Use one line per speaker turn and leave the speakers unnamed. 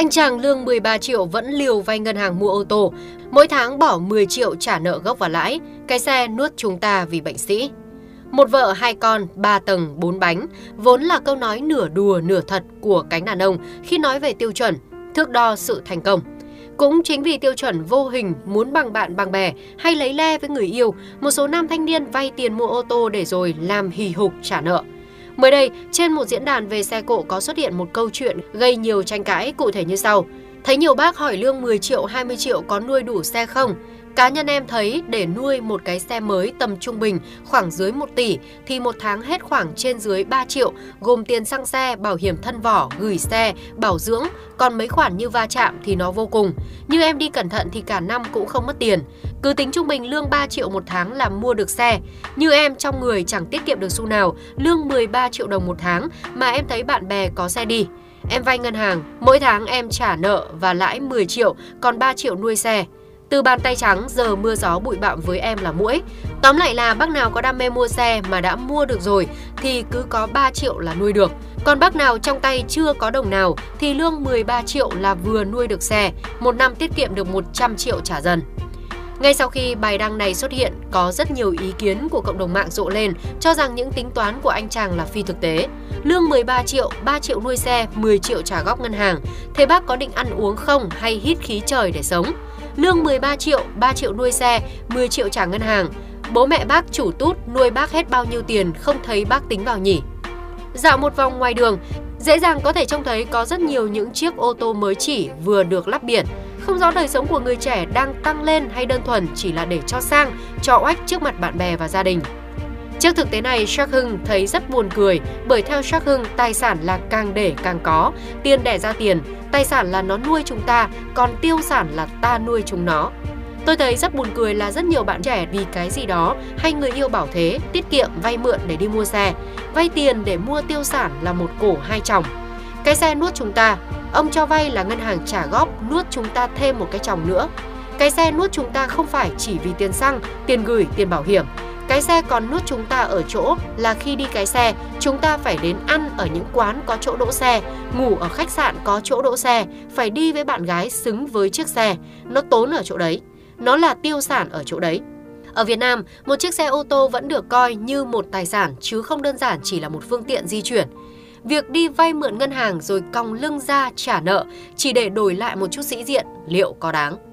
Anh chàng lương 13 triệu vẫn liều vay ngân hàng mua ô tô, mỗi tháng bỏ 10 triệu trả nợ gốc và lãi, cái xe nuốt chúng ta vì bệnh sĩ. Một vợ hai con, ba tầng, bốn bánh, vốn là câu nói nửa đùa nửa thật của cánh đàn ông khi nói về tiêu chuẩn, thước đo sự thành công. Cũng chính vì tiêu chuẩn vô hình muốn bằng bạn bằng bè hay lấy le với người yêu, một số nam thanh niên vay tiền mua ô tô để rồi làm hì hục trả nợ. Mới đây, trên một diễn đàn về xe cộ có xuất hiện một câu chuyện gây nhiều tranh cãi cụ thể như sau. Thấy nhiều bác hỏi lương 10 triệu, 20 triệu có nuôi đủ xe không? Cá nhân em thấy để nuôi một cái xe mới tầm trung bình khoảng dưới 1 tỷ thì một tháng hết khoảng trên dưới 3 triệu gồm tiền xăng xe, bảo hiểm thân vỏ, gửi xe, bảo dưỡng, còn mấy khoản như va chạm thì nó vô cùng. Như em đi cẩn thận thì cả năm cũng không mất tiền. Cứ tính trung bình lương 3 triệu một tháng là mua được xe. Như em trong người chẳng tiết kiệm được xu nào, lương 13 triệu đồng một tháng mà em thấy bạn bè có xe đi. Em vay ngân hàng, mỗi tháng em trả nợ và lãi 10 triệu, còn 3 triệu nuôi xe. Từ bàn tay trắng giờ mưa gió bụi bặm với em là mũi. Tóm lại là bác nào có đam mê mua xe mà đã mua được rồi thì cứ có 3 triệu là nuôi được. Còn bác nào trong tay chưa có đồng nào thì lương 13 triệu là vừa nuôi được xe, một năm tiết kiệm được 100 triệu trả dần. Ngay sau khi bài đăng này xuất hiện, có rất nhiều ý kiến của cộng đồng mạng rộ lên cho rằng những tính toán của anh chàng là phi thực tế. Lương 13 triệu, 3 triệu nuôi xe, 10 triệu trả góp ngân hàng. Thế bác có định ăn uống không hay hít khí trời để sống? Lương 13 triệu, 3 triệu nuôi xe, 10 triệu trả ngân hàng. Bố mẹ bác chủ tút nuôi bác hết bao nhiêu tiền không thấy bác tính vào nhỉ? Dạo một vòng ngoài đường, dễ dàng có thể trông thấy có rất nhiều những chiếc ô tô mới chỉ vừa được lắp biển. Không rõ đời sống của người trẻ đang tăng lên hay đơn thuần chỉ là để cho sang, cho oách trước mặt bạn bè và gia đình. Trước thực tế này, Shark Hưng thấy rất buồn cười bởi theo Shark Hưng, tài sản là càng để càng có, tiền đẻ ra tiền, tài sản là nó nuôi chúng ta, còn tiêu sản là ta nuôi chúng nó. Tôi thấy rất buồn cười là rất nhiều bạn trẻ vì cái gì đó hay người yêu bảo thế, tiết kiệm vay mượn để đi mua xe, vay tiền để mua tiêu sản là một cổ hai chồng. Cái xe nuốt chúng ta, ông cho vay là ngân hàng trả góp nuốt chúng ta thêm một cái chồng nữa. Cái xe nuốt chúng ta không phải chỉ vì tiền xăng, tiền gửi, tiền bảo hiểm, cái xe còn nuốt chúng ta ở chỗ là khi đi cái xe, chúng ta phải đến ăn ở những quán có chỗ đỗ xe, ngủ ở khách sạn có chỗ đỗ xe, phải đi với bạn gái xứng với chiếc xe. Nó tốn ở chỗ đấy. Nó là tiêu sản ở chỗ đấy. Ở Việt Nam, một chiếc xe ô tô vẫn được coi như một tài sản chứ không đơn giản chỉ là một phương tiện di chuyển. Việc đi vay mượn ngân hàng rồi còng lưng ra trả nợ, chỉ để đổi lại một chút sĩ diện liệu có đáng?